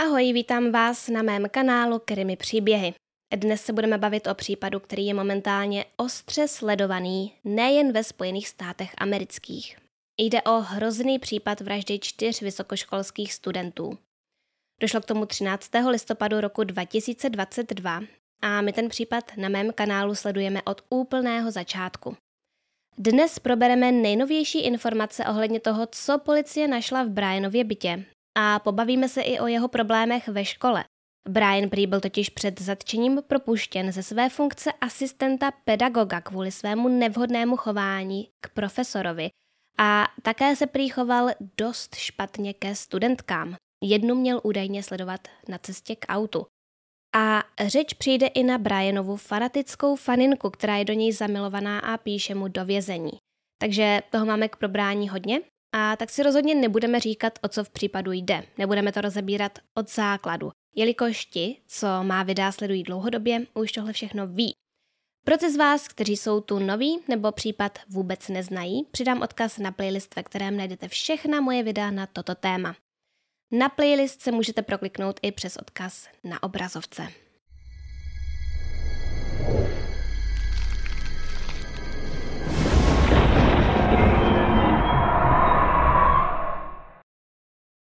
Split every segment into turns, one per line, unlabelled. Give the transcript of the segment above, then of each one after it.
Ahoj, vítám vás na mém kanálu Krimi příběhy. Dnes se budeme bavit o případu, který je momentálně ostře sledovaný nejen ve Spojených státech amerických. Jde o hrozný případ vraždy čtyř vysokoškolských studentů. Došlo k tomu 13. listopadu roku 2022 a my ten případ na mém kanálu sledujeme od úplného začátku. Dnes probereme nejnovější informace ohledně toho, co policie našla v Brianově bytě a pobavíme se i o jeho problémech ve škole. Brian prý byl totiž před zatčením propuštěn ze své funkce asistenta pedagoga kvůli svému nevhodnému chování k profesorovi a také se prý choval dost špatně ke studentkám. Jednu měl údajně sledovat na cestě k autu. A řeč přijde i na Brianovu fanatickou faninku, která je do něj zamilovaná a píše mu do vězení. Takže toho máme k probrání hodně a tak si rozhodně nebudeme říkat, o co v případu jde. Nebudeme to rozebírat od základu, jelikož ti, co má videa sledují dlouhodobě, už tohle všechno ví. Pro ty z vás, kteří jsou tu noví nebo případ vůbec neznají, přidám odkaz na playlist, ve kterém najdete všechna moje videa na toto téma. Na playlist se můžete prokliknout i přes odkaz na obrazovce.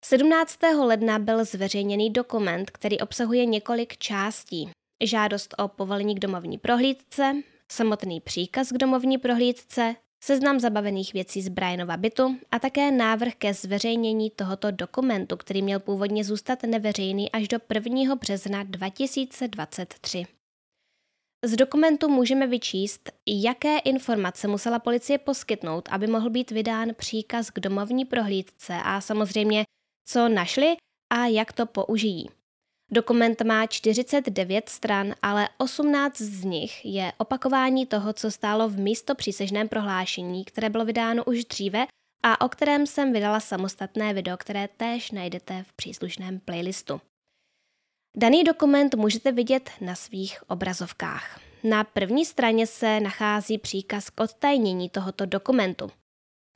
17. ledna byl zveřejněný dokument, který obsahuje několik částí. Žádost o povolení k domovní prohlídce, samotný příkaz k domovní prohlídce, seznam zabavených věcí z Brianova bytu a také návrh ke zveřejnění tohoto dokumentu, který měl původně zůstat neveřejný až do 1. března 2023. Z dokumentu můžeme vyčíst, jaké informace musela policie poskytnout, aby mohl být vydán příkaz k domovní prohlídce a samozřejmě co našli a jak to použijí. Dokument má 49 stran, ale 18 z nich je opakování toho, co stálo v místo přísežném prohlášení, které bylo vydáno už dříve a o kterém jsem vydala samostatné video, které též najdete v příslušném playlistu. Daný dokument můžete vidět na svých obrazovkách. Na první straně se nachází příkaz k odtajnění tohoto dokumentu.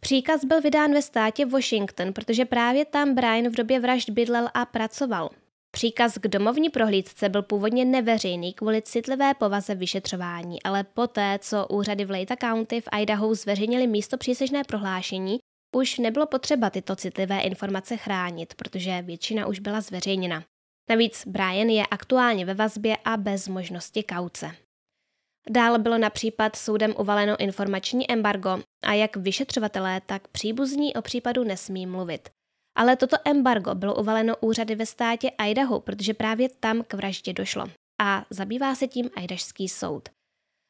Příkaz byl vydán ve státě Washington, protože právě tam Brian v době vražd bydlel a pracoval. Příkaz k domovní prohlídce byl původně neveřejný kvůli citlivé povaze vyšetřování, ale poté, co úřady v Lata County v Idaho zveřejnili místo přísežné prohlášení, už nebylo potřeba tyto citlivé informace chránit, protože většina už byla zveřejněna. Navíc Brian je aktuálně ve vazbě a bez možnosti kauce. Dále bylo na případ soudem uvaleno informační embargo a jak vyšetřovatelé, tak příbuzní o případu nesmí mluvit. Ale toto embargo bylo uvaleno úřady ve státě Idaho, protože právě tam k vraždě došlo. A zabývá se tím Idašský soud.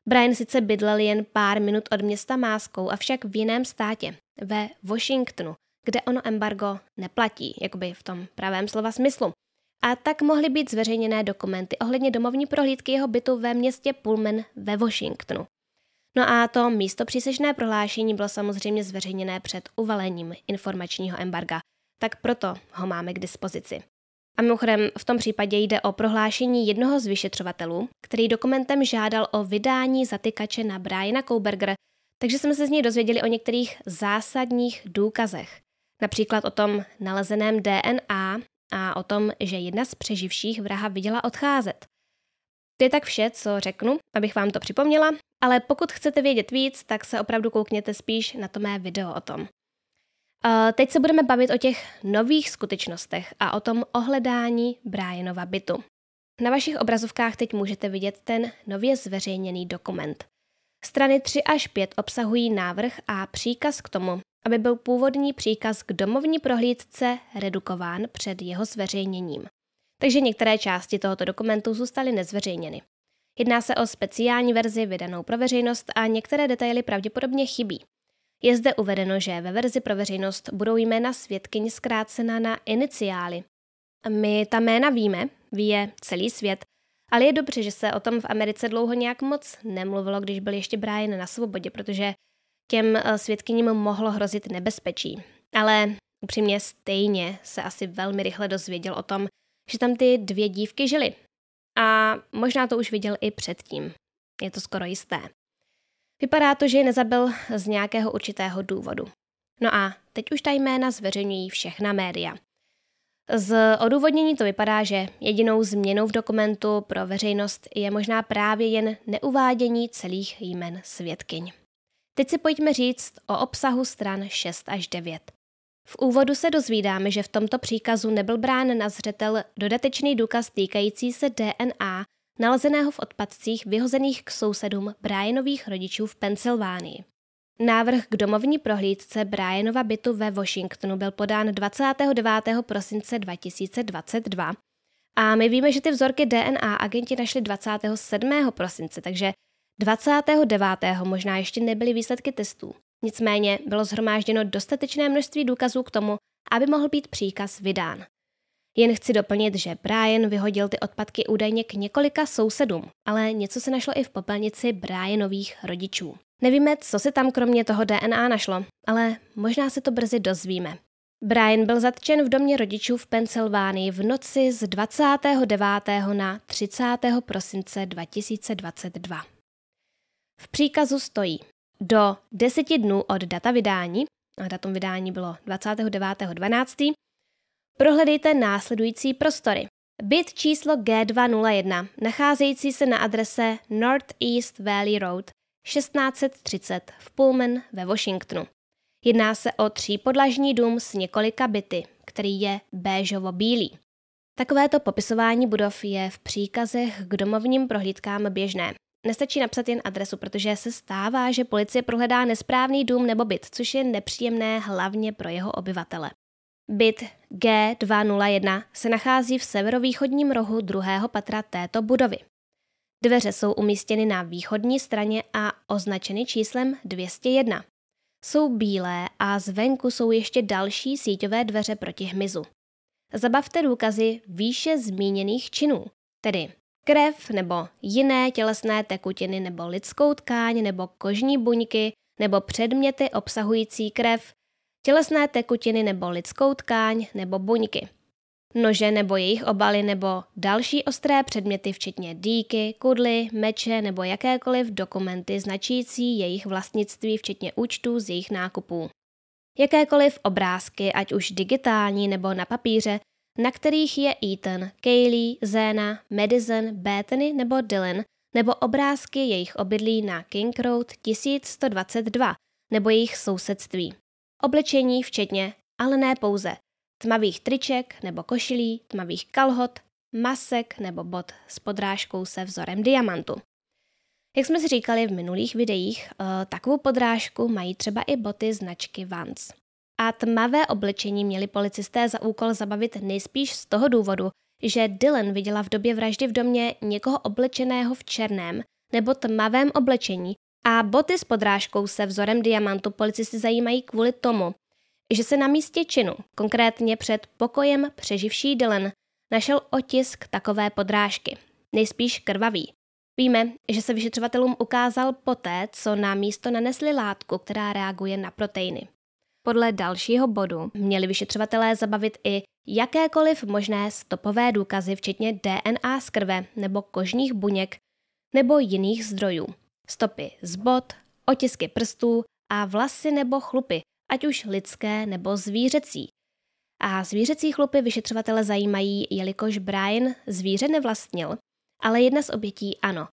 Brian sice bydlel jen pár minut od města Máskou, avšak v jiném státě, ve Washingtonu, kde ono embargo neplatí, jakoby v tom pravém slova smyslu a tak mohly být zveřejněné dokumenty ohledně domovní prohlídky jeho bytu ve městě Pullman ve Washingtonu. No a to místo přísežné prohlášení bylo samozřejmě zveřejněné před uvalením informačního embarga, tak proto ho máme k dispozici. A mimochodem v tom případě jde o prohlášení jednoho z vyšetřovatelů, který dokumentem žádal o vydání zatykače na Briana Kouberger, takže jsme se z něj dozvěděli o některých zásadních důkazech. Například o tom nalezeném DNA a o tom, že jedna z přeživších vraha viděla odcházet. To je tak vše, co řeknu, abych vám to připomněla, ale pokud chcete vědět víc, tak se opravdu koukněte spíš na to mé video o tom. Uh, teď se budeme bavit o těch nových skutečnostech a o tom ohledání Brianova bytu. Na vašich obrazovkách teď můžete vidět ten nově zveřejněný dokument. Strany 3 až 5 obsahují návrh a příkaz k tomu, aby byl původní příkaz k domovní prohlídce redukován před jeho zveřejněním. Takže některé části tohoto dokumentu zůstaly nezveřejněny. Jedná se o speciální verzi vydanou pro veřejnost a některé detaily pravděpodobně chybí. Je zde uvedeno, že ve verzi pro veřejnost budou jména svědkyň zkrácena na iniciály. My ta jména víme, ví je celý svět, ale je dobře, že se o tom v Americe dlouho nějak moc nemluvilo, když byl ještě Brian na svobodě, protože těm eh, svědkyním mohlo hrozit nebezpečí. Ale upřímně stejně se asi velmi rychle dozvěděl o tom, že tam ty dvě dívky žily. A možná to už viděl i předtím. Je to skoro jisté. Vypadá to, že je nezabil z nějakého určitého důvodu. No a teď už ta jména zveřejňují všechna média. Z odůvodnění to vypadá, že jedinou změnou v dokumentu pro veřejnost je možná právě jen neuvádění celých jmen svědkyň. Teď si pojďme říct o obsahu stran 6 až 9. V úvodu se dozvídáme, že v tomto příkazu nebyl brán na zřetel dodatečný důkaz týkající se DNA nalezeného v odpadcích vyhozených k sousedům Brianových rodičů v Pensylvánii. Návrh k domovní prohlídce Brianova bytu ve Washingtonu byl podán 29. prosince 2022 a my víme, že ty vzorky DNA agenti našli 27. prosince, takže 29. možná ještě nebyly výsledky testů. Nicméně bylo zhromážděno dostatečné množství důkazů k tomu, aby mohl být příkaz vydán. Jen chci doplnit, že Brian vyhodil ty odpadky údajně k několika sousedům, ale něco se našlo i v popelnici Brianových rodičů. Nevíme, co se tam kromě toho DNA našlo, ale možná se to brzy dozvíme. Brian byl zatčen v domě rodičů v Pensylvánii v noci z 29. na 30. prosince 2022. V příkazu stojí do deseti dnů od data vydání, a datum vydání bylo 29.12., prohledejte následující prostory. Byt číslo G201, nacházející se na adrese Northeast Valley Road 1630 v Pullman ve Washingtonu. Jedná se o třípodlažní dům s několika byty, který je béžovo-bílý. Takovéto popisování budov je v příkazech k domovním prohlídkám běžné. Nestačí napsat jen adresu, protože se stává, že policie prohledá nesprávný dům nebo byt, což je nepříjemné hlavně pro jeho obyvatele. Byt G201 se nachází v severovýchodním rohu druhého patra této budovy. Dveře jsou umístěny na východní straně a označeny číslem 201. Jsou bílé a zvenku jsou ještě další síťové dveře proti hmyzu. Zabavte důkazy výše zmíněných činů, tedy krev nebo jiné tělesné tekutiny nebo lidskou tkáň nebo kožní buňky nebo předměty obsahující krev, tělesné tekutiny nebo lidskou tkáň nebo buňky. Nože nebo jejich obaly nebo další ostré předměty, včetně dýky, kudly, meče nebo jakékoliv dokumenty značící jejich vlastnictví, včetně účtů z jejich nákupů. Jakékoliv obrázky, ať už digitální nebo na papíře, na kterých je Ethan, Kaylee, Zena, Madison, Bethany nebo Dylan, nebo obrázky jejich obydlí na King Road 1122 nebo jejich sousedství. Oblečení včetně, ale ne pouze, tmavých triček nebo košilí, tmavých kalhot, masek nebo bot s podrážkou se vzorem diamantu. Jak jsme si říkali v minulých videích, eh, takovou podrážku mají třeba i boty značky Vans a tmavé oblečení měli policisté za úkol zabavit nejspíš z toho důvodu, že Dylan viděla v době vraždy v domě někoho oblečeného v černém nebo tmavém oblečení a boty s podrážkou se vzorem diamantu policisty zajímají kvůli tomu, že se na místě činu, konkrétně před pokojem přeživší Dylan, našel otisk takové podrážky, nejspíš krvavý. Víme, že se vyšetřovatelům ukázal poté, co na místo nanesli látku, která reaguje na proteiny. Podle dalšího bodu měli vyšetřovatelé zabavit i jakékoliv možné stopové důkazy, včetně DNA z krve nebo kožních buněk nebo jiných zdrojů. Stopy z bod, otisky prstů a vlasy nebo chlupy, ať už lidské nebo zvířecí. A zvířecí chlupy vyšetřovatele zajímají, jelikož Brian zvíře nevlastnil, ale jedna z obětí ano.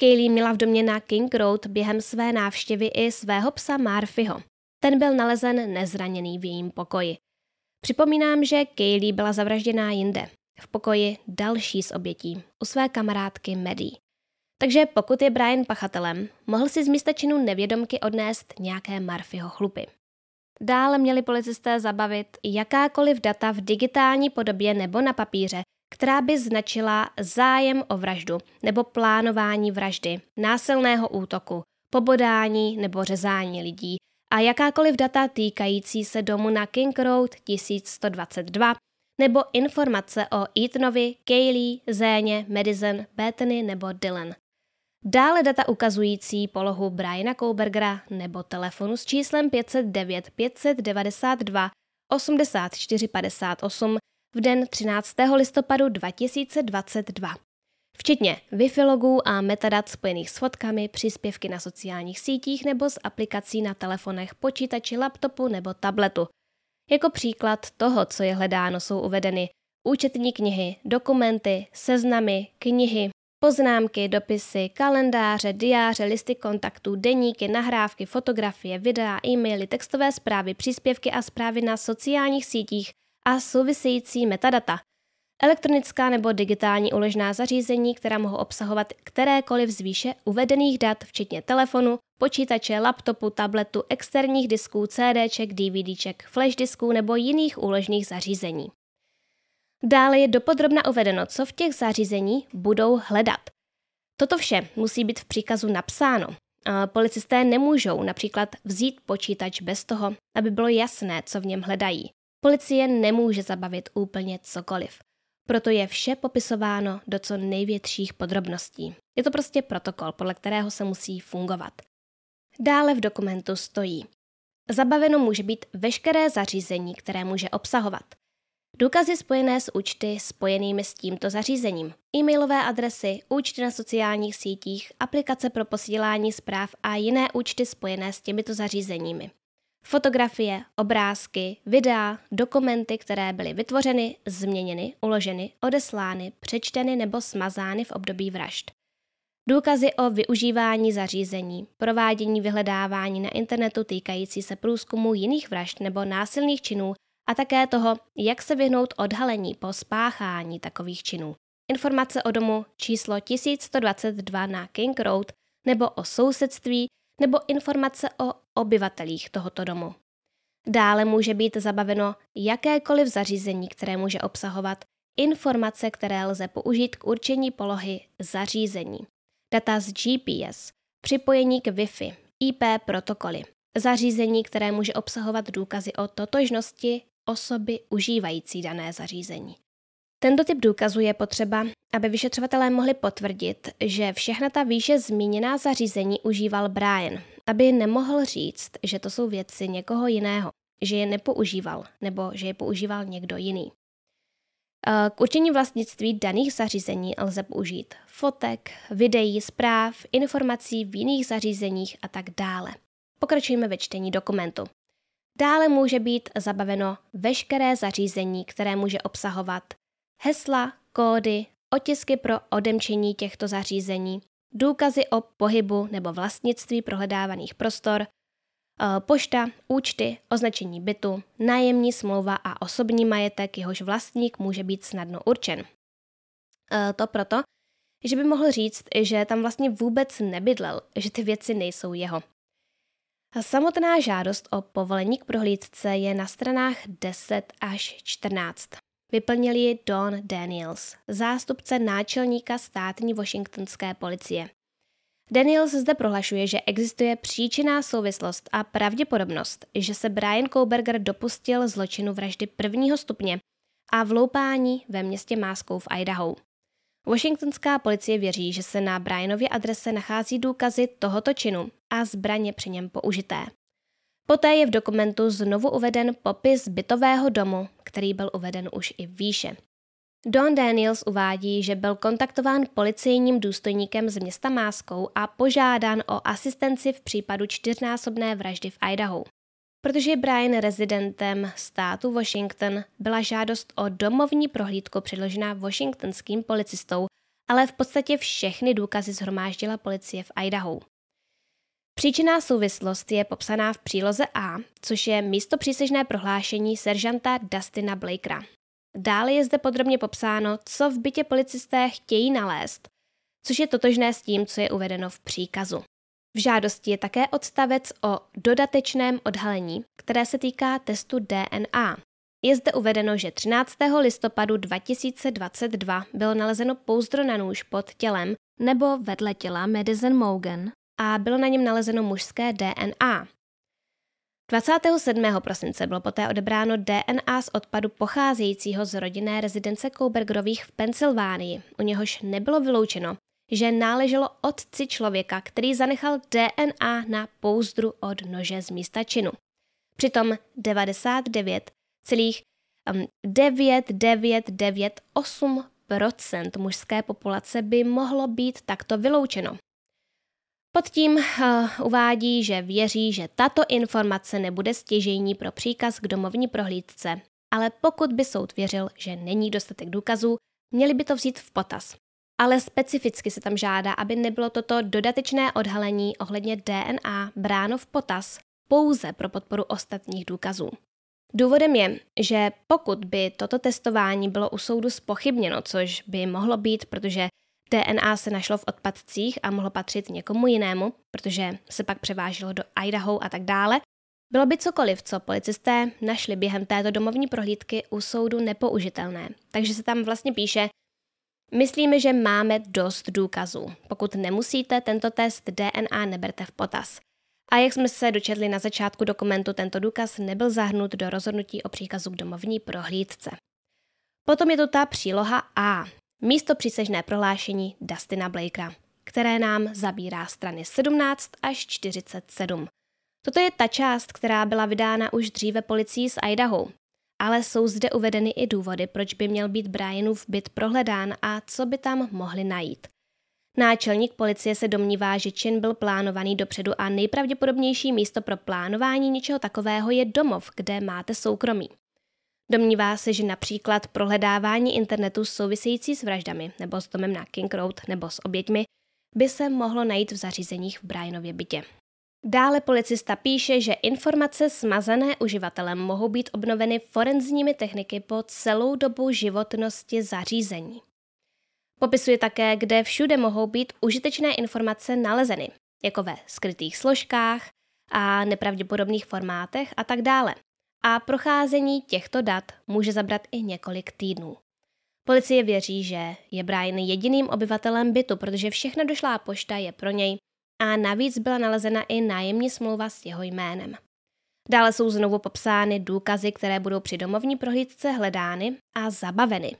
Kaylee měla v domě na King Road během své návštěvy i svého psa Marfyho. Ten byl nalezen nezraněný v jejím pokoji. Připomínám, že Kaylee byla zavražděná jinde, v pokoji další z obětí, u své kamarádky Maddie. Takže pokud je Brian pachatelem, mohl si z místa činu nevědomky odnést nějaké Marfyho chlupy. Dále měli policisté zabavit jakákoliv data v digitální podobě nebo na papíře, která by značila zájem o vraždu nebo plánování vraždy, násilného útoku, pobodání nebo řezání lidí, a jakákoliv data týkající se domu na King Road 1122 nebo informace o Etanovi, Kaylee, Zéně, Madison, Bethany nebo Dylan. Dále data ukazující polohu Briana Koubergera nebo telefonu s číslem 509 592 8458 v den 13. listopadu 2022 včetně Wi-Fi logů a metadat spojených s fotkami, příspěvky na sociálních sítích nebo z aplikací na telefonech, počítači, laptopu nebo tabletu. Jako příklad toho, co je hledáno, jsou uvedeny účetní knihy, dokumenty, seznamy, knihy, poznámky, dopisy, kalendáře, diáře, listy kontaktů, deníky, nahrávky, fotografie, videa, e-maily, textové zprávy, příspěvky a zprávy na sociálních sítích a související metadata. Elektronická nebo digitální uložná zařízení, která mohou obsahovat kterékoliv z výše uvedených dat, včetně telefonu, počítače, laptopu, tabletu, externích disků, CDček, DVDček, flash disků nebo jiných úložných zařízení. Dále je dopodrobna uvedeno, co v těch zařízení budou hledat. Toto vše musí být v příkazu napsáno. Policisté nemůžou například vzít počítač bez toho, aby bylo jasné, co v něm hledají. Policie nemůže zabavit úplně cokoliv. Proto je vše popisováno do co největších podrobností. Je to prostě protokol, podle kterého se musí fungovat. Dále v dokumentu stojí. Zabaveno může být veškeré zařízení, které může obsahovat. Důkazy spojené s účty spojenými s tímto zařízením, e-mailové adresy, účty na sociálních sítích, aplikace pro posílání zpráv a jiné účty spojené s těmito zařízeními. Fotografie, obrázky, videa, dokumenty, které byly vytvořeny, změněny, uloženy, odeslány, přečteny nebo smazány v období vražd. Důkazy o využívání zařízení, provádění vyhledávání na internetu týkající se průzkumu jiných vražd nebo násilných činů a také toho, jak se vyhnout odhalení po spáchání takových činů. Informace o domu číslo 1122 na King Road nebo o sousedství nebo informace o obyvatelích tohoto domu. Dále může být zabaveno jakékoliv zařízení, které může obsahovat informace, které lze použít k určení polohy zařízení. Data z GPS, připojení k Wi-Fi, IP protokoly, zařízení, které může obsahovat důkazy o totožnosti osoby užívající dané zařízení. Tento typ důkazu je potřeba, aby vyšetřovatelé mohli potvrdit, že všechna ta výše zmíněná zařízení užíval Brian, aby nemohl říct, že to jsou věci někoho jiného, že je nepoužíval nebo že je používal někdo jiný. Eh, k určení vlastnictví daných zařízení lze použít fotek, videí, zpráv, informací v jiných zařízeních a tak dále. Pokračujeme ve čtení dokumentu. Dále může být zabaveno veškeré zařízení, které může obsahovat hesla, kódy, otisky pro odemčení těchto zařízení, důkazy o pohybu nebo vlastnictví prohledávaných prostor, eh, pošta, účty, označení bytu, nájemní smlouva a osobní majetek, jehož vlastník může být snadno určen. Eh, to proto, že by mohl říct, že tam vlastně vůbec nebydlel, že ty věci nejsou jeho. Samotná žádost o povolení k prohlídce je na stranách 10 až 14. Vyplnil ji Don Daniels, zástupce náčelníka státní washingtonské policie. Daniels zde prohlašuje, že existuje příčinná souvislost a pravděpodobnost, že se Brian Kouberger dopustil zločinu vraždy prvního stupně a vloupání ve městě Máskou v Idaho. Washingtonská policie věří, že se na Brianově adrese nachází důkazy tohoto činu a zbraně při něm použité. Poté je v dokumentu znovu uveden popis bytového domu, který byl uveden už i výše. Don Daniels uvádí, že byl kontaktován policejním důstojníkem z města Máskou a požádán o asistenci v případu čtyřnásobné vraždy v Idaho. Protože je Brian rezidentem státu Washington, byla žádost o domovní prohlídku předložena washingtonským policistou, ale v podstatě všechny důkazy zhromáždila policie v Idaho. Příčinná souvislost je popsaná v příloze A, což je místo přísežné prohlášení seržanta Dustina Blakera. Dále je zde podrobně popsáno, co v bytě policisté chtějí nalézt, což je totožné s tím, co je uvedeno v příkazu. V žádosti je také odstavec o dodatečném odhalení, které se týká testu DNA. Je zde uvedeno, že 13. listopadu 2022 bylo nalezeno pouzdro na nůž pod tělem nebo vedle těla Madison Mogan a bylo na něm nalezeno mužské DNA. 27. prosince bylo poté odebráno DNA z odpadu pocházejícího z rodinné rezidence Koubergerových v Pensylvánii, u něhož nebylo vyloučeno, že náleželo otci člověka, který zanechal DNA na pouzdru od nože z místa činu. Přitom 99,9998% mužské populace by mohlo být takto vyloučeno. Pod tím uh, uvádí, že věří, že tato informace nebude stěžejní pro příkaz k domovní prohlídce, ale pokud by soud věřil, že není dostatek důkazů, měli by to vzít v potaz. Ale specificky se tam žádá, aby nebylo toto dodatečné odhalení ohledně DNA bráno v potaz pouze pro podporu ostatních důkazů. Důvodem je, že pokud by toto testování bylo u soudu spochybněno, což by mohlo být, protože DNA se našlo v odpadcích a mohlo patřit někomu jinému, protože se pak převážilo do Idaho a tak dále, bylo by cokoliv, co policisté našli během této domovní prohlídky u soudu nepoužitelné. Takže se tam vlastně píše, myslíme, že máme dost důkazů. Pokud nemusíte, tento test DNA neberte v potaz. A jak jsme se dočetli na začátku dokumentu, tento důkaz nebyl zahrnut do rozhodnutí o příkazu k domovní prohlídce. Potom je tu ta příloha A, místo přísežné prohlášení Dustina Blakera, které nám zabírá strany 17 až 47. Toto je ta část, která byla vydána už dříve policií z Idaho, ale jsou zde uvedeny i důvody, proč by měl být Brianův byt prohledán a co by tam mohli najít. Náčelník policie se domnívá, že čin byl plánovaný dopředu a nejpravděpodobnější místo pro plánování něčeho takového je domov, kde máte soukromí. Domnívá se, že například prohledávání internetu související s vraždami nebo s domem na King Road nebo s oběťmi by se mohlo najít v zařízeních v Brianově bytě. Dále policista píše, že informace smazané uživatelem mohou být obnoveny forenzními techniky po celou dobu životnosti zařízení. Popisuje také, kde všude mohou být užitečné informace nalezeny, jako ve skrytých složkách a nepravděpodobných formátech a tak dále. A procházení těchto dat může zabrat i několik týdnů. Policie věří, že je Brian jediným obyvatelem bytu, protože všechna došlá pošta je pro něj a navíc byla nalezena i nájemní smlouva s jeho jménem. Dále jsou znovu popsány důkazy, které budou při domovní prohlídce hledány a zabaveny.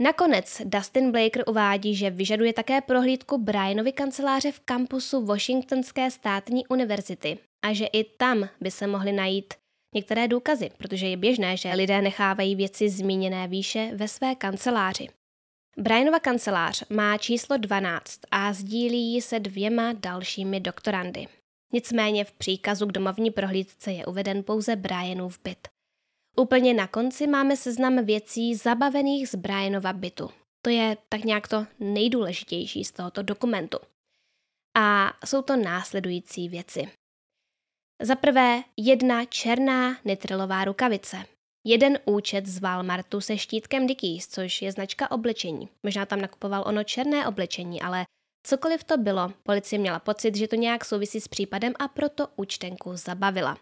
Nakonec Dustin Blaker uvádí, že vyžaduje také prohlídku Brianovy kanceláře v kampusu Washingtonské státní univerzity a že i tam by se mohly najít některé důkazy, protože je běžné, že lidé nechávají věci zmíněné výše ve své kanceláři. Brianova kancelář má číslo 12 a sdílí ji se dvěma dalšími doktorandy. Nicméně v příkazu k domovní prohlídce je uveden pouze Brianův byt. Úplně na konci máme seznam věcí zabavených z Brianova bytu. To je tak nějak to nejdůležitější z tohoto dokumentu. A jsou to následující věci. Za prvé jedna černá nitrilová rukavice. Jeden účet z Walmartu se štítkem Dickies, což je značka oblečení. Možná tam nakupoval ono černé oblečení, ale cokoliv to bylo, policie měla pocit, že to nějak souvisí s případem a proto účtenku zabavila.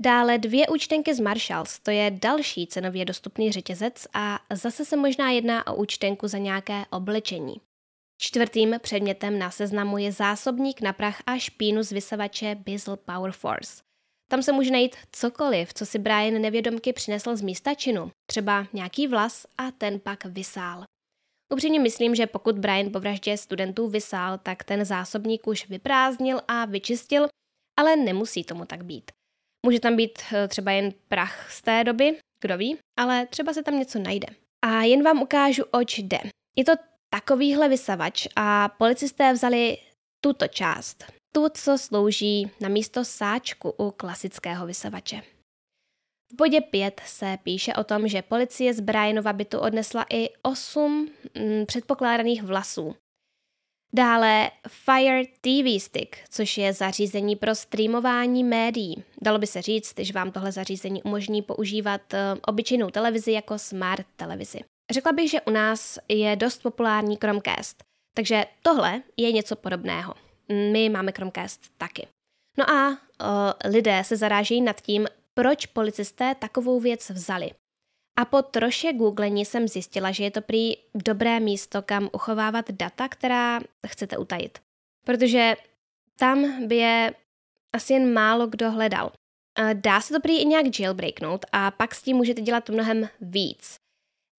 Dále dvě účtenky z Marshalls, to je další cenově dostupný řetězec a zase se možná jedná o účtenku za nějaké oblečení. Čtvrtým předmětem na seznamu je zásobník na prach a špínu z vysavače Bizzle Power Force. Tam se může najít cokoliv, co si Brian nevědomky přinesl z místa činu, třeba nějaký vlas a ten pak vysál. Upřímně myslím, že pokud Brian po vraždě studentů vysál, tak ten zásobník už vyprázdnil a vyčistil, ale nemusí tomu tak být. Může tam být eh, třeba jen prach z té doby, kdo ví, ale třeba se tam něco najde. A jen vám ukážu, oč jde. Je to takovýhle vysavač a policisté vzali tuto část, tu, co slouží na místo sáčku u klasického vysavače. V bodě 5 se píše o tom, že policie z Brianova bytu odnesla i 8 mm, předpokládaných vlasů, Dále Fire TV Stick, což je zařízení pro streamování médií. Dalo by se říct, že vám tohle zařízení umožní používat uh, obyčejnou televizi jako smart televizi. Řekla bych, že u nás je dost populární Chromecast, takže tohle je něco podobného. My máme Chromecast taky. No a uh, lidé se zarážejí nad tím, proč policisté takovou věc vzali. A po troše googlení jsem zjistila, že je to prý dobré místo, kam uchovávat data, která chcete utajit. Protože tam by je asi jen málo kdo hledal. Dá se to prý i nějak jailbreaknout a pak s tím můžete dělat mnohem víc.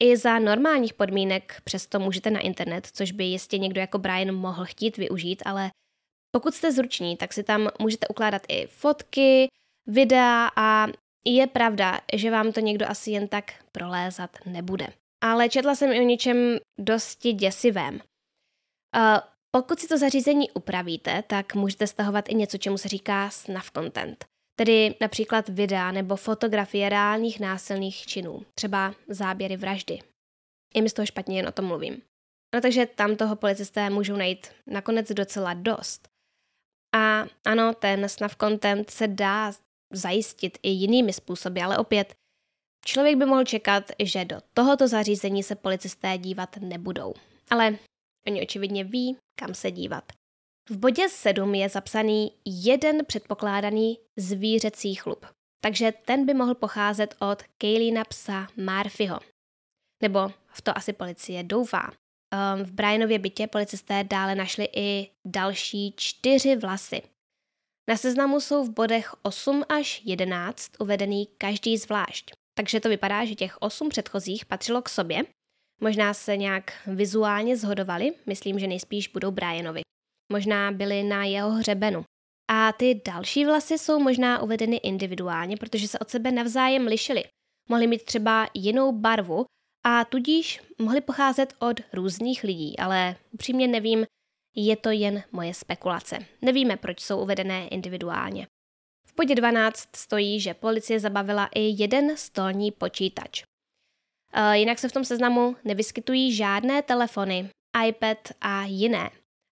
I za normálních podmínek přesto můžete na internet, což by jistě někdo jako Brian mohl chtít využít, ale pokud jste zruční, tak si tam můžete ukládat i fotky, videa a je pravda, že vám to někdo asi jen tak prolézat nebude. Ale četla jsem i o něčem dosti děsivém. Uh, Pokud si to zařízení upravíte, tak můžete stahovat i něco, čemu se říká snuff content, tedy například videa nebo fotografie reálných násilných činů, třeba záběry vraždy. Je mi z toho špatně, jen o tom mluvím. No takže tam toho policisté můžou najít nakonec docela dost. A ano, ten snuff content se dá zajistit i jinými způsoby, ale opět člověk by mohl čekat, že do tohoto zařízení se policisté dívat nebudou. Ale oni očividně ví, kam se dívat. V bodě 7 je zapsaný jeden předpokládaný zvířecí chlup, takže ten by mohl pocházet od Kaylina psa Marfyho. Nebo v to asi policie doufá. Um, v Brianově bytě policisté dále našli i další čtyři vlasy. Na seznamu jsou v bodech 8 až 11 uvedený každý zvlášť. Takže to vypadá, že těch osm předchozích patřilo k sobě. Možná se nějak vizuálně zhodovali, myslím, že nejspíš budou Brianovi. Možná byly na jeho hřebenu. A ty další vlasy jsou možná uvedeny individuálně, protože se od sebe navzájem lišily. Mohly mít třeba jinou barvu a tudíž mohly pocházet od různých lidí, ale upřímně nevím, je to jen moje spekulace. Nevíme, proč jsou uvedené individuálně. V bodě 12 stojí, že policie zabavila i jeden stolní počítač. E, jinak se v tom seznamu nevyskytují žádné telefony, iPad a jiné.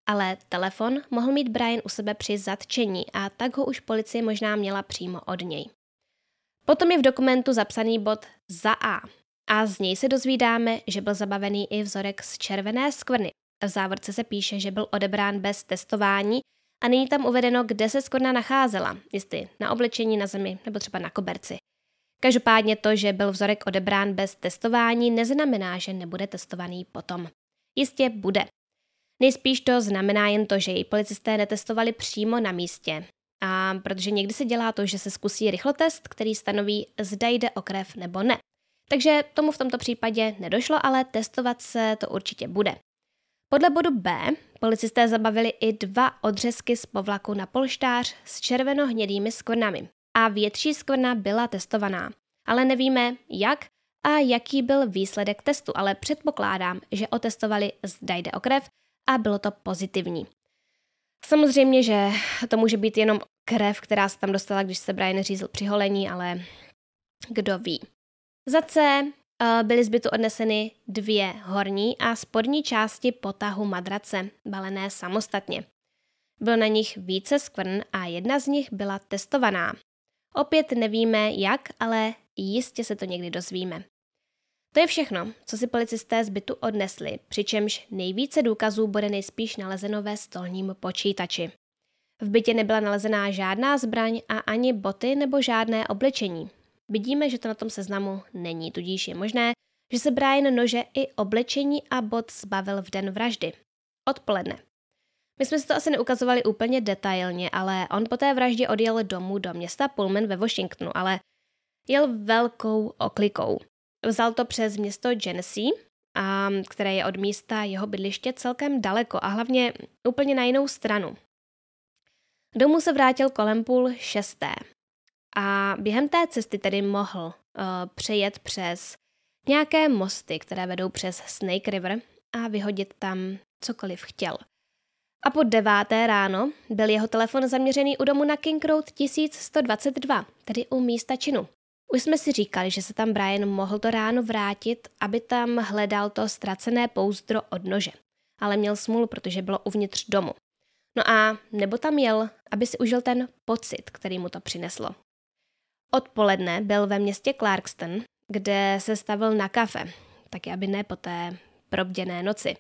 Ale telefon mohl mít Brian u sebe při zatčení a tak ho už policie možná měla přímo od něj. Potom je v dokumentu zapsaný bod za A, a z něj se dozvídáme, že byl zabavený i vzorek z červené skvrny. V závorce se píše, že byl odebrán bez testování a není tam uvedeno, kde se skvrna nacházela, jestli na oblečení, na zemi nebo třeba na koberci. Každopádně to, že byl vzorek odebrán bez testování, neznamená, že nebude testovaný potom. Jistě bude. Nejspíš to znamená jen to, že jej policisté netestovali přímo na místě. A protože někdy se dělá to, že se zkusí rychlotest, který stanoví, zda jde o krev nebo ne. Takže tomu v tomto případě nedošlo, ale testovat se to určitě bude. Podle bodu B policisté zabavili i dva odřezky z povlaku na polštář s červeno-hnědými skvrnami. A větší skvrna byla testovaná. Ale nevíme, jak a jaký byl výsledek testu, ale předpokládám, že otestovali, zda jde o krev a bylo to pozitivní. Samozřejmě, že to může být jenom krev, která se tam dostala, když se Brian řízl při holení, ale kdo ví. Za C eh, byly zbytu odneseny dvě horní a spodní části potahu madrace, balené samostatně. Bylo na nich více skvrn a jedna z nich byla testovaná. Opět nevíme jak, ale jistě se to někdy dozvíme. To je všechno, co si policisté z bytu odnesli, přičemž nejvíce důkazů bude nejspíš nalezeno ve stolním počítači. V bytě nebyla nalezená žádná zbraň a ani boty nebo žádné oblečení. Vidíme, že to na tom seznamu není, tudíž je možné, že se Brian nože i oblečení a bot zbavil v den vraždy. Odpoledne. My jsme si to asi neukazovali úplně detailně, ale on po té vraždě odjel domů do města Pullman ve Washingtonu, ale jel velkou oklikou. Vzal to přes město Genesee, a, které je od místa jeho bydliště celkem daleko a hlavně úplně na jinou stranu. Domů se vrátil kolem půl šesté a během té cesty tedy mohl uh, přejet přes nějaké mosty, které vedou přes Snake River a vyhodit tam cokoliv chtěl. A po deváté ráno byl jeho telefon zaměřený u domu na King Road 1122, tedy u místa činu. Už jsme si říkali, že se tam Brian mohl to ráno vrátit, aby tam hledal to ztracené pouzdro od nože. Ale měl smůlu, protože bylo uvnitř domu. No a nebo tam jel, aby si užil ten pocit, který mu to přineslo. Odpoledne byl ve městě Clarkston, kde se stavil na kafe, taky aby ne po té probděné noci.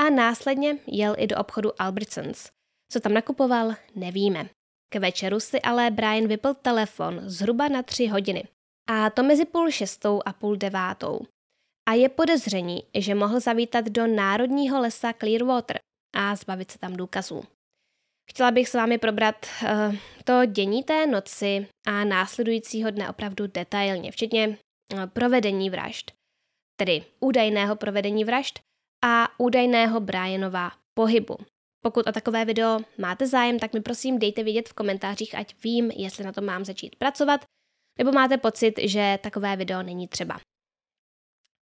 A následně jel i do obchodu Albertsons. Co tam nakupoval, nevíme. K večeru si ale Brian vypl telefon zhruba na tři hodiny. A to mezi půl šestou a půl devátou. A je podezření, že mohl zavítat do národního lesa Clearwater a zbavit se tam důkazů. Chtěla bych s vámi probrat uh, to dění té noci a následujícího dne opravdu detailně, včetně uh, provedení vražd, tedy údajného provedení vražd a údajného Brianova pohybu. Pokud o takové video máte zájem, tak mi prosím dejte vědět v komentářích, ať vím, jestli na to mám začít pracovat, nebo máte pocit, že takové video není třeba.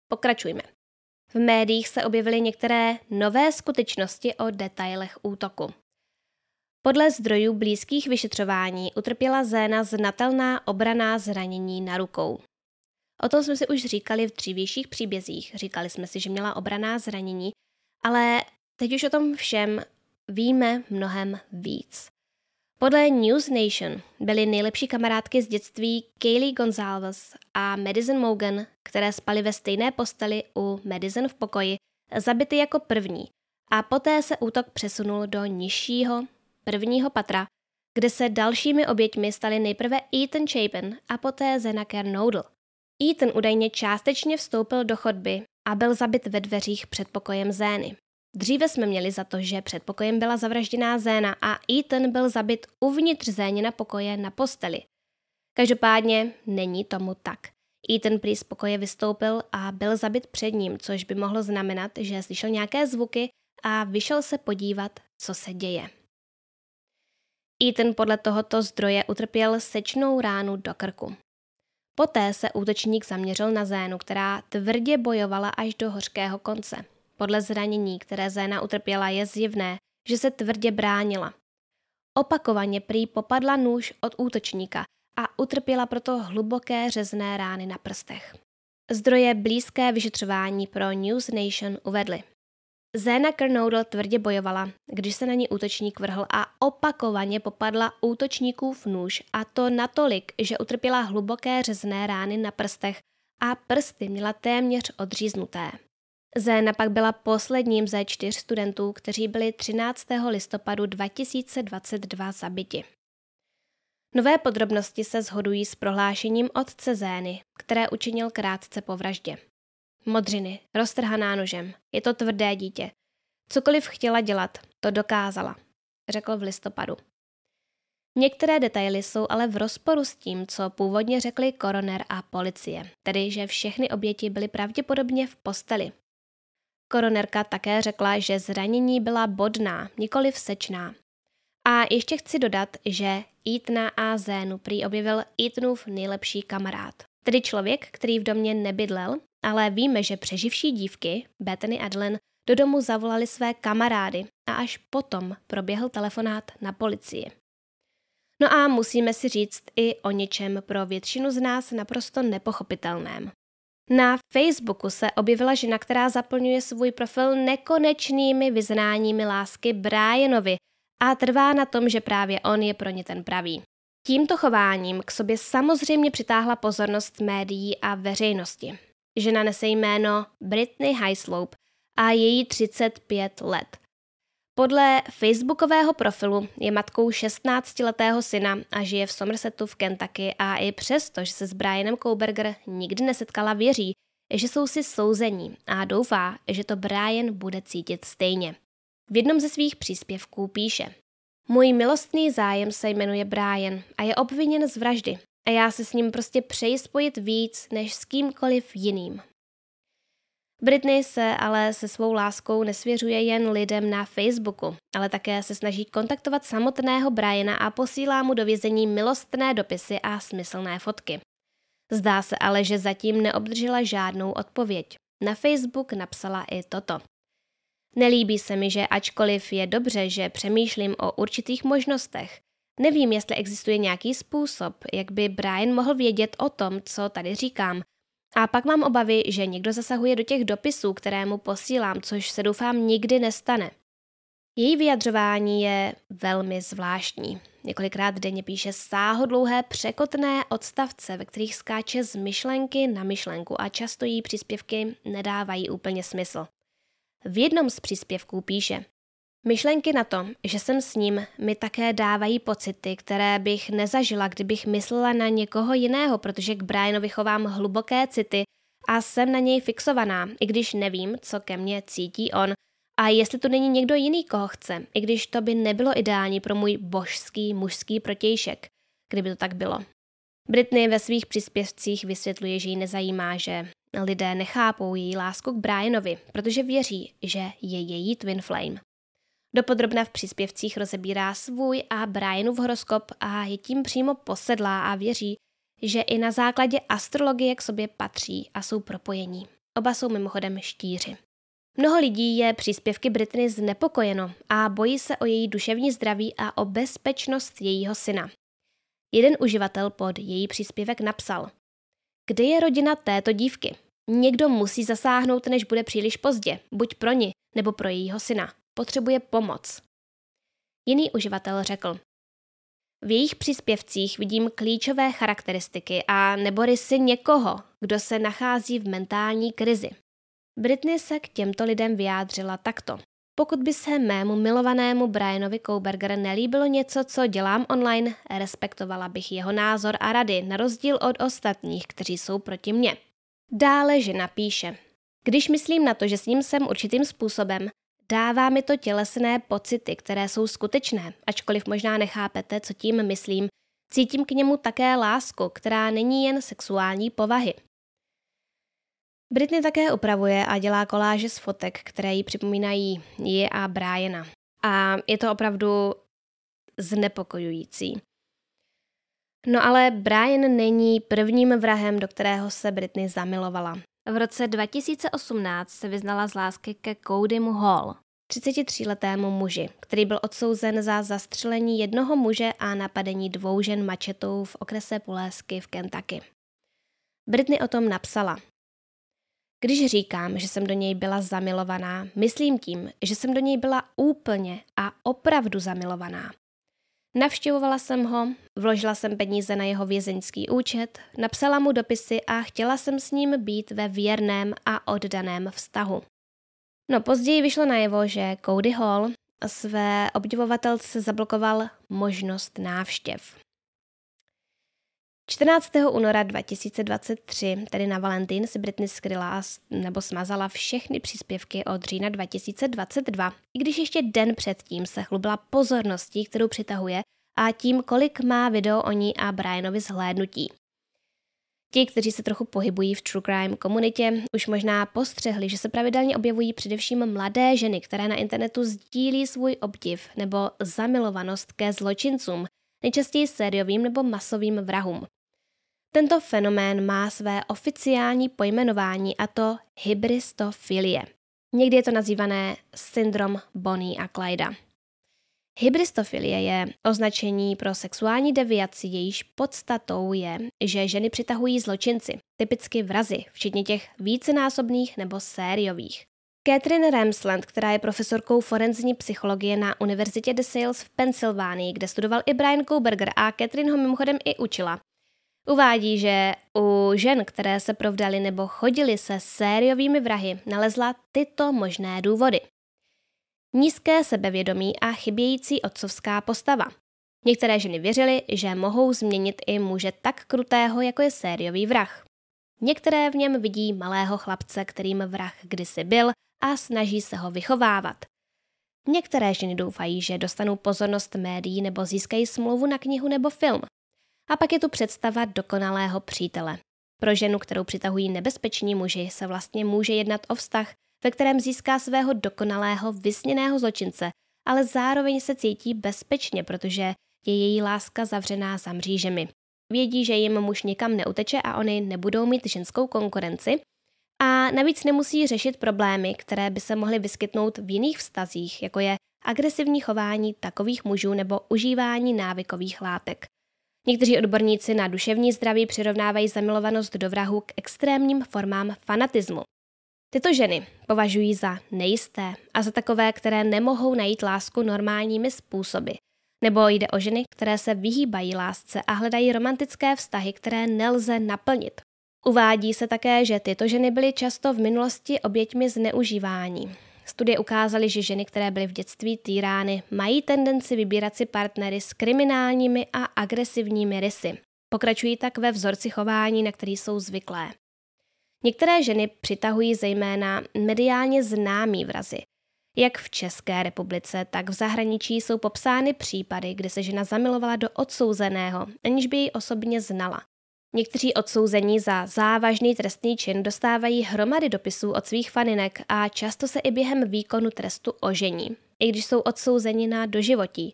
Pokračujme. V médiích se objevily některé nové skutečnosti o detailech útoku. Podle zdrojů blízkých vyšetřování utrpěla Zéna znatelná obraná zranění na rukou. O tom jsme si už říkali v dřívějších příbězích. Říkali jsme si, že měla obraná zranění, ale teď už o tom všem víme mnohem víc. Podle News Nation byly nejlepší kamarádky z dětství Kaylee Gonzalez a Madison Mogan, které spaly ve stejné posteli u Madison v pokoji, zabity jako první a poté se útok přesunul do nižšího, prvního patra, kde se dalšími oběťmi staly nejprve Ethan Chapin a poté Zena Kernodle. Ethan údajně částečně vstoupil do chodby a byl zabit ve dveřích před pokojem Zény. Dříve jsme měli za to, že před pokojem byla zavražděná Zéna a Ethan byl zabit uvnitř Zénina pokoje na posteli. Každopádně není tomu tak. Ethan prý z pokoje vystoupil a byl zabit před ním, což by mohlo znamenat, že slyšel nějaké zvuky a vyšel se podívat, co se děje. Ethan podle tohoto zdroje utrpěl sečnou ránu do krku. Poté se útočník zaměřil na Zénu, která tvrdě bojovala až do hořkého konce. Podle zranění, které Zéna utrpěla, je zjevné, že se tvrdě bránila. Opakovaně prý popadla nůž od útočníka a utrpěla proto hluboké řezné rány na prstech. Zdroje blízké vyšetřování pro News Nation uvedly. Zéna Kernodle tvrdě bojovala, když se na ní útočník vrhl a opakovaně popadla útočníkův nůž a to natolik, že utrpěla hluboké řezné rány na prstech a prsty měla téměř odříznuté. Zéna pak byla posledním ze čtyř studentů, kteří byli 13. listopadu 2022 zabiti. Nové podrobnosti se shodují s prohlášením otce Zény, které učinil krátce po vraždě. Modřiny, roztrhaná nožem, je to tvrdé dítě. Cokoliv chtěla dělat, to dokázala, řekl v listopadu. Některé detaily jsou ale v rozporu s tím, co původně řekli koroner a policie, tedy že všechny oběti byly pravděpodobně v posteli, Koronerka také řekla, že zranění byla bodná, nikoli vsečná. A ještě chci dodat, že Etna a Zénu prý objevil Etnův nejlepší kamarád. Tedy člověk, který v domě nebydlel, ale víme, že přeživší dívky, Bethany Adlen, do domu zavolali své kamarády a až potom proběhl telefonát na policii. No a musíme si říct i o něčem pro většinu z nás naprosto nepochopitelném. Na Facebooku se objevila žena, která zaplňuje svůj profil nekonečnými vyznáními lásky Brianovi a trvá na tom, že právě on je pro ně ten pravý. Tímto chováním k sobě samozřejmě přitáhla pozornost médií a veřejnosti. Žena nese jméno Britney Highslope a její 35 let. Podle facebookového profilu je matkou 16-letého syna a žije v Somersetu v Kentucky a i přesto, že se s Brianem Kouberger nikdy nesetkala, věří, že jsou si souzení a doufá, že to Brian bude cítit stejně. V jednom ze svých příspěvků píše Můj milostný zájem se jmenuje Brian a je obviněn z vraždy a já se s ním prostě přeji spojit víc než s kýmkoliv jiným. Britney se ale se svou láskou nesvěřuje jen lidem na Facebooku, ale také se snaží kontaktovat samotného Briana a posílá mu do vězení milostné dopisy a smyslné fotky. Zdá se ale, že zatím neobdržela žádnou odpověď. Na Facebook napsala i toto. Nelíbí se mi, že ačkoliv je dobře, že přemýšlím o určitých možnostech, nevím, jestli existuje nějaký způsob, jak by Brian mohl vědět o tom, co tady říkám, a pak mám obavy, že někdo zasahuje do těch dopisů, které mu posílám, což se doufám nikdy nestane. Její vyjadřování je velmi zvláštní. Několikrát denně píše sáhodlouhé překotné odstavce, ve kterých skáče z myšlenky na myšlenku a často jí příspěvky nedávají úplně smysl. V jednom z příspěvků píše Myšlenky na to, že jsem s ním, mi také dávají pocity, které bych nezažila, kdybych myslela na někoho jiného, protože k Brianovi chovám hluboké city a jsem na něj fixovaná, i když nevím, co ke mně cítí on a jestli tu není někdo jiný, koho chce, i když to by nebylo ideální pro můj božský mužský protějšek, kdyby to tak bylo. Britney ve svých příspěvcích vysvětluje, že ji nezajímá, že lidé nechápou její lásku k Brianovi, protože věří, že je její twin flame. Dopodrobna v příspěvcích rozebírá svůj a Brianův horoskop a je tím přímo posedlá a věří, že i na základě astrologie k sobě patří a jsou propojení. Oba jsou mimochodem štíři. Mnoho lidí je příspěvky Britney znepokojeno a bojí se o její duševní zdraví a o bezpečnost jejího syna. Jeden uživatel pod její příspěvek napsal Kde je rodina této dívky? Někdo musí zasáhnout, než bude příliš pozdě, buď pro ní, nebo pro jejího syna. Potřebuje pomoc. Jiný uživatel řekl, v jejich příspěvcích vidím klíčové charakteristiky a nebo rysy někoho, kdo se nachází v mentální krizi. Britney se k těmto lidem vyjádřila takto. Pokud by se mému milovanému Brianovi Kouberger nelíbilo něco, co dělám online, respektovala bych jeho názor a rady, na rozdíl od ostatních, kteří jsou proti mně. Dále žena píše. Když myslím na to, že s ním jsem určitým způsobem, dává mi to tělesné pocity, které jsou skutečné, ačkoliv možná nechápete, co tím myslím, cítím k němu také lásku, která není jen sexuální povahy. Britney také upravuje a dělá koláže z fotek, které jí připomínají ji a Briana. A je to opravdu znepokojující. No ale Brian není prvním vrahem, do kterého se Britney zamilovala. V roce 2018 se vyznala z lásky ke Codymu Hall, 33-letému muži, který byl odsouzen za zastřelení jednoho muže a napadení dvou žen mačetou v okrese Pulésky v Kentucky. Britney o tom napsala. Když říkám, že jsem do něj byla zamilovaná, myslím tím, že jsem do něj byla úplně a opravdu zamilovaná. Navštěvovala jsem ho, vložila jsem peníze na jeho vězeňský účet, napsala mu dopisy a chtěla jsem s ním být ve věrném a oddaném vztahu. No později vyšlo najevo, že Cody Hall své obdivovatelce zablokoval možnost návštěv. 14. února 2023, tedy na Valentín, si Britney skryla nebo smazala všechny příspěvky od října 2022, i když ještě den předtím se chlubila pozorností, kterou přitahuje a tím, kolik má video o ní a Brianovi zhlédnutí. Ti, kteří se trochu pohybují v true crime komunitě, už možná postřehli, že se pravidelně objevují především mladé ženy, které na internetu sdílí svůj obdiv nebo zamilovanost ke zločincům, nejčastěji sériovým nebo masovým vrahům. Tento fenomén má své oficiální pojmenování a to hybristofilie. Někdy je to nazývané syndrom Bonnie a Clyda. Hybristofilie je označení pro sexuální deviaci, jejíž podstatou je, že ženy přitahují zločinci, typicky vrazy, včetně těch vícenásobných nebo sériových. Catherine Ramsland, která je profesorkou forenzní psychologie na Univerzitě Sales v Pensylvánii, kde studoval i Brian Kouberger a Catherine ho mimochodem i učila, uvádí, že u žen, které se provdali nebo chodili se sériovými vrahy, nalezla tyto možné důvody nízké sebevědomí a chybějící otcovská postava. Některé ženy věřily, že mohou změnit i muže tak krutého, jako je sériový vrah. Některé v něm vidí malého chlapce, kterým vrah kdysi byl a snaží se ho vychovávat. Některé ženy doufají, že dostanou pozornost médií nebo získají smlouvu na knihu nebo film. A pak je tu představa dokonalého přítele. Pro ženu, kterou přitahují nebezpeční muži, se vlastně může jednat o vztah, ve kterém získá svého dokonalého vysněného zločince, ale zároveň se cítí bezpečně, protože je její láska zavřená za mřížemi. Vědí, že jim muž nikam neuteče a oni nebudou mít ženskou konkurenci a navíc nemusí řešit problémy, které by se mohly vyskytnout v jiných vztazích, jako je agresivní chování takových mužů nebo užívání návykových látek. Někteří odborníci na duševní zdraví přirovnávají zamilovanost do vrahu k extrémním formám fanatismu. Tyto ženy považují za nejisté a za takové, které nemohou najít lásku normálními způsoby. Nebo jde o ženy, které se vyhýbají lásce a hledají romantické vztahy, které nelze naplnit. Uvádí se také, že tyto ženy byly často v minulosti oběťmi zneužívání. Studie ukázaly, že ženy, které byly v dětství týrány, mají tendenci vybírat si partnery s kriminálními a agresivními rysy. Pokračují tak ve vzorci chování, na který jsou zvyklé. Některé ženy přitahují zejména mediálně známý vrazy. Jak v České republice, tak v zahraničí jsou popsány případy, kdy se žena zamilovala do odsouzeného, aniž by ji osobně znala. Někteří odsouzení za závažný trestný čin dostávají hromady dopisů od svých faninek a často se i během výkonu trestu ožení, i když jsou odsouzeni na doživotí.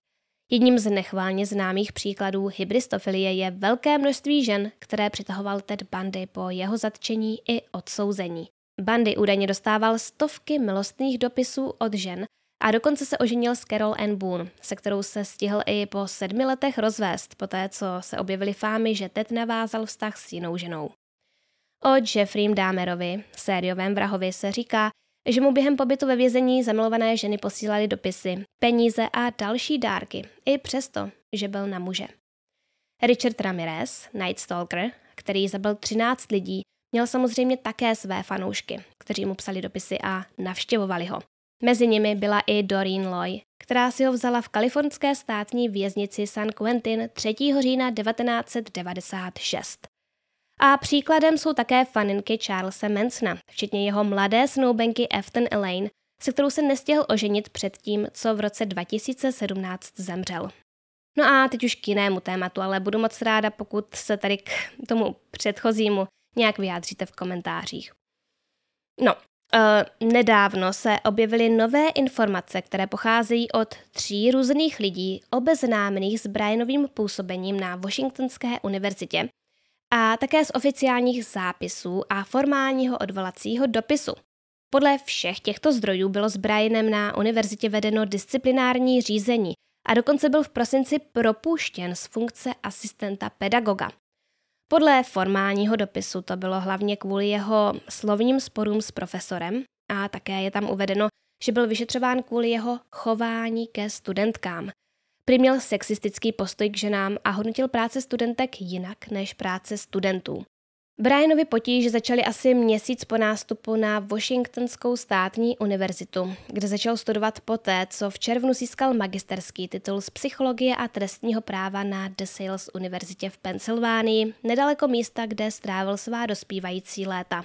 Jedním z nechválně známých příkladů hybristofilie je velké množství žen, které přitahoval Ted Bundy po jeho zatčení i odsouzení. Bandy údajně dostával stovky milostných dopisů od žen a dokonce se oženil s Carol Ann Boone, se kterou se stihl i po sedmi letech rozvést, poté co se objevily fámy, že Ted navázal vztah s jinou ženou. O Jeffreym Dahmerovi, sériovém vrahovi, se říká, že mu během pobytu ve vězení zamilované ženy posílali dopisy, peníze a další dárky, i přesto, že byl na muže. Richard Ramirez, Night Stalker, který zabil 13 lidí, měl samozřejmě také své fanoušky, kteří mu psali dopisy a navštěvovali ho. Mezi nimi byla i Doreen Loy, která si ho vzala v kalifornské státní věznici San Quentin 3. října 1996. A příkladem jsou také faninky Charlesa Mansona, včetně jeho mladé snoubenky Afton Elaine, se kterou se nestihl oženit před tím, co v roce 2017 zemřel. No a teď už k jinému tématu, ale budu moc ráda, pokud se tady k tomu předchozímu nějak vyjádříte v komentářích. No, uh, nedávno se objevily nové informace, které pocházejí od tří různých lidí obeznámených s Brianovým působením na Washingtonské univerzitě a také z oficiálních zápisů a formálního odvolacího dopisu. Podle všech těchto zdrojů bylo s Brianem na univerzitě vedeno disciplinární řízení a dokonce byl v prosinci propuštěn z funkce asistenta pedagoga. Podle formálního dopisu to bylo hlavně kvůli jeho slovním sporům s profesorem a také je tam uvedeno, že byl vyšetřován kvůli jeho chování ke studentkám. Prý měl sexistický postoj k ženám a hodnotil práce studentek jinak než práce studentů. Brianovi potíže začaly asi měsíc po nástupu na Washingtonskou státní univerzitu, kde začal studovat poté, co v červnu získal magisterský titul z psychologie a trestního práva na DeSales univerzitě v Pensylvánii, nedaleko místa, kde strávil svá dospívající léta.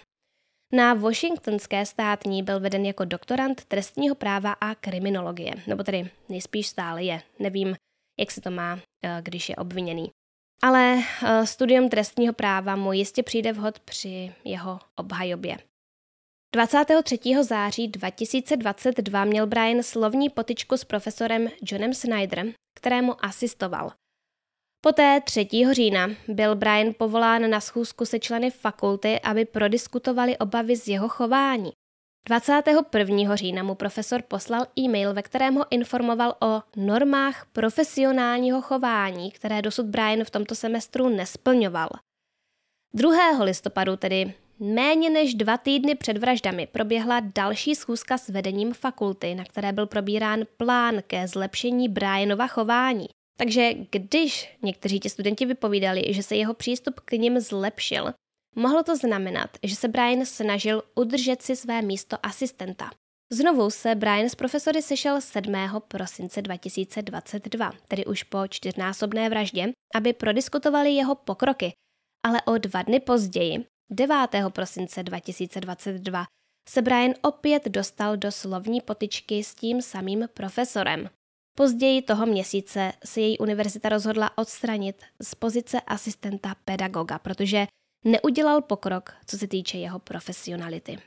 Na Washingtonské státní byl veden jako doktorant trestního práva a kriminologie, nebo tedy nejspíš stále je, nevím, jak se to má, eh, když je obviněný. Ale eh, studium trestního práva mu jistě přijde vhod při jeho obhajobě. 23. září 2022 měl Brian slovní potičku s profesorem Johnem Snyderem, kterému asistoval. Poté 3. října byl Brian povolán na schůzku se členy fakulty, aby prodiskutovali obavy z jeho chování. 21. října mu profesor poslal e-mail, ve kterém ho informoval o normách profesionálního chování, které dosud Brian v tomto semestru nesplňoval. 2. listopadu, tedy méně než dva týdny před vraždami, proběhla další schůzka s vedením fakulty, na které byl probírán plán ke zlepšení Brianova chování. Takže když někteří ti studenti vypovídali, že se jeho přístup k nim zlepšil, Mohlo to znamenat, že se Brian snažil udržet si své místo asistenta. Znovu se Brian s profesory sešel 7. prosince 2022, tedy už po čtyřnásobné vraždě, aby prodiskutovali jeho pokroky, ale o dva dny později, 9. prosince 2022, se Brian opět dostal do slovní potičky s tím samým profesorem. Později toho měsíce se její univerzita rozhodla odstranit z pozice asistenta pedagoga, protože neudělal pokrok, co se týče jeho profesionality.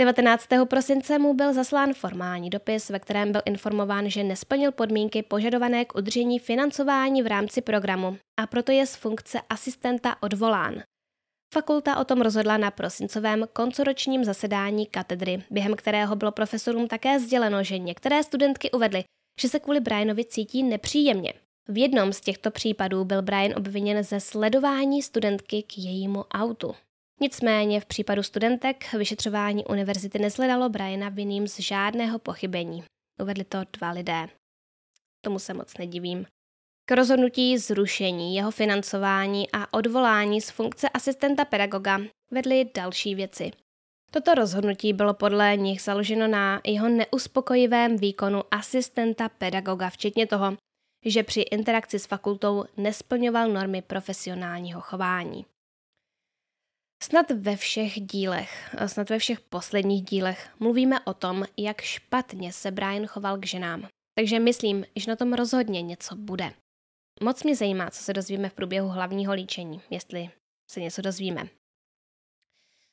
19. prosince mu byl zaslán formální dopis, ve kterém byl informován, že nesplnil podmínky požadované k udržení financování v rámci programu a proto je z funkce asistenta odvolán. Fakulta o tom rozhodla na prosincovém koncoročním zasedání katedry, během kterého bylo profesorům také sděleno, že některé studentky uvedly, že se kvůli Brianovi cítí nepříjemně. V jednom z těchto případů byl Brian obviněn ze sledování studentky k jejímu autu. Nicméně v případu studentek vyšetřování univerzity nesledalo Briana vinným z žádného pochybení. Uvedli to dva lidé. Tomu se moc nedivím. K rozhodnutí zrušení jeho financování a odvolání z funkce asistenta pedagoga vedly další věci. Toto rozhodnutí bylo podle nich založeno na jeho neuspokojivém výkonu asistenta pedagoga, včetně toho, že při interakci s fakultou nesplňoval normy profesionálního chování. Snad ve všech dílech, snad ve všech posledních dílech mluvíme o tom, jak špatně se Brian choval k ženám. Takže myslím, že na tom rozhodně něco bude. Moc mě zajímá, co se dozvíme v průběhu hlavního líčení, jestli se něco dozvíme.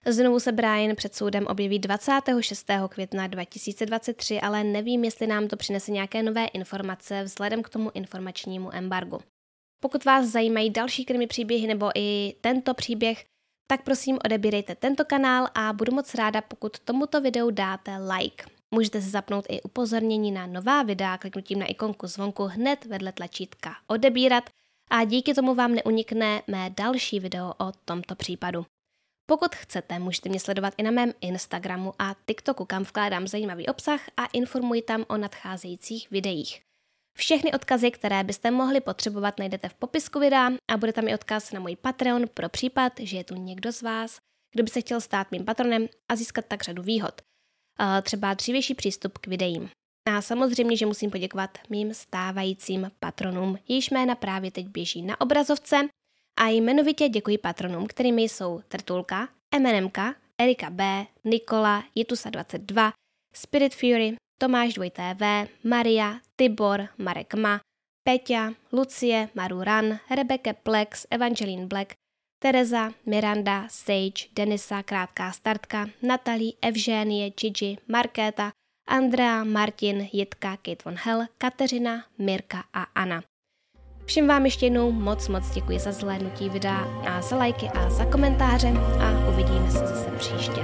Znovu se Brian před soudem objeví 26. května 2023, ale nevím, jestli nám to přinese nějaké nové informace vzhledem k tomu informačnímu embargu. Pokud vás zajímají další krimi příběhy nebo i tento příběh, tak prosím odebírejte tento kanál a budu moc ráda, pokud tomuto videu dáte like. Můžete se zapnout i upozornění na nová videa kliknutím na ikonku zvonku hned vedle tlačítka odebírat a díky tomu vám neunikne mé další video o tomto případu. Pokud chcete, můžete mě sledovat i na mém Instagramu a TikToku, kam vkládám zajímavý obsah a informuji tam o nadcházejících videích. Všechny odkazy, které byste mohli potřebovat, najdete v popisku videa a bude tam i odkaz na můj Patreon pro případ, že je tu někdo z vás, kdo by se chtěl stát mým patronem a získat tak řadu výhod. Třeba dřívější přístup k videím. A samozřejmě, že musím poděkovat mým stávajícím patronům, jejichž jména právě teď běží na obrazovce a jmenovitě děkuji patronům, kterými jsou Trtulka, MNMK, Erika B, Nikola, Jitusa22, Spirit Fury, Tomáš 2TV, Maria, Tibor, Marek Ma, Peťa, Lucie, Maru Ran, Rebecca Plex, Evangeline Black, Tereza, Miranda, Sage, Denisa, Krátká startka, Natalie, Evženie, Gigi, Markéta, Andrea, Martin, Jitka, Kate von Hell, Kateřina, Mirka a Anna. Všem vám ještě jednou moc moc děkuji za zhlédnutí videa a za lajky a za komentáře a uvidíme se zase příště.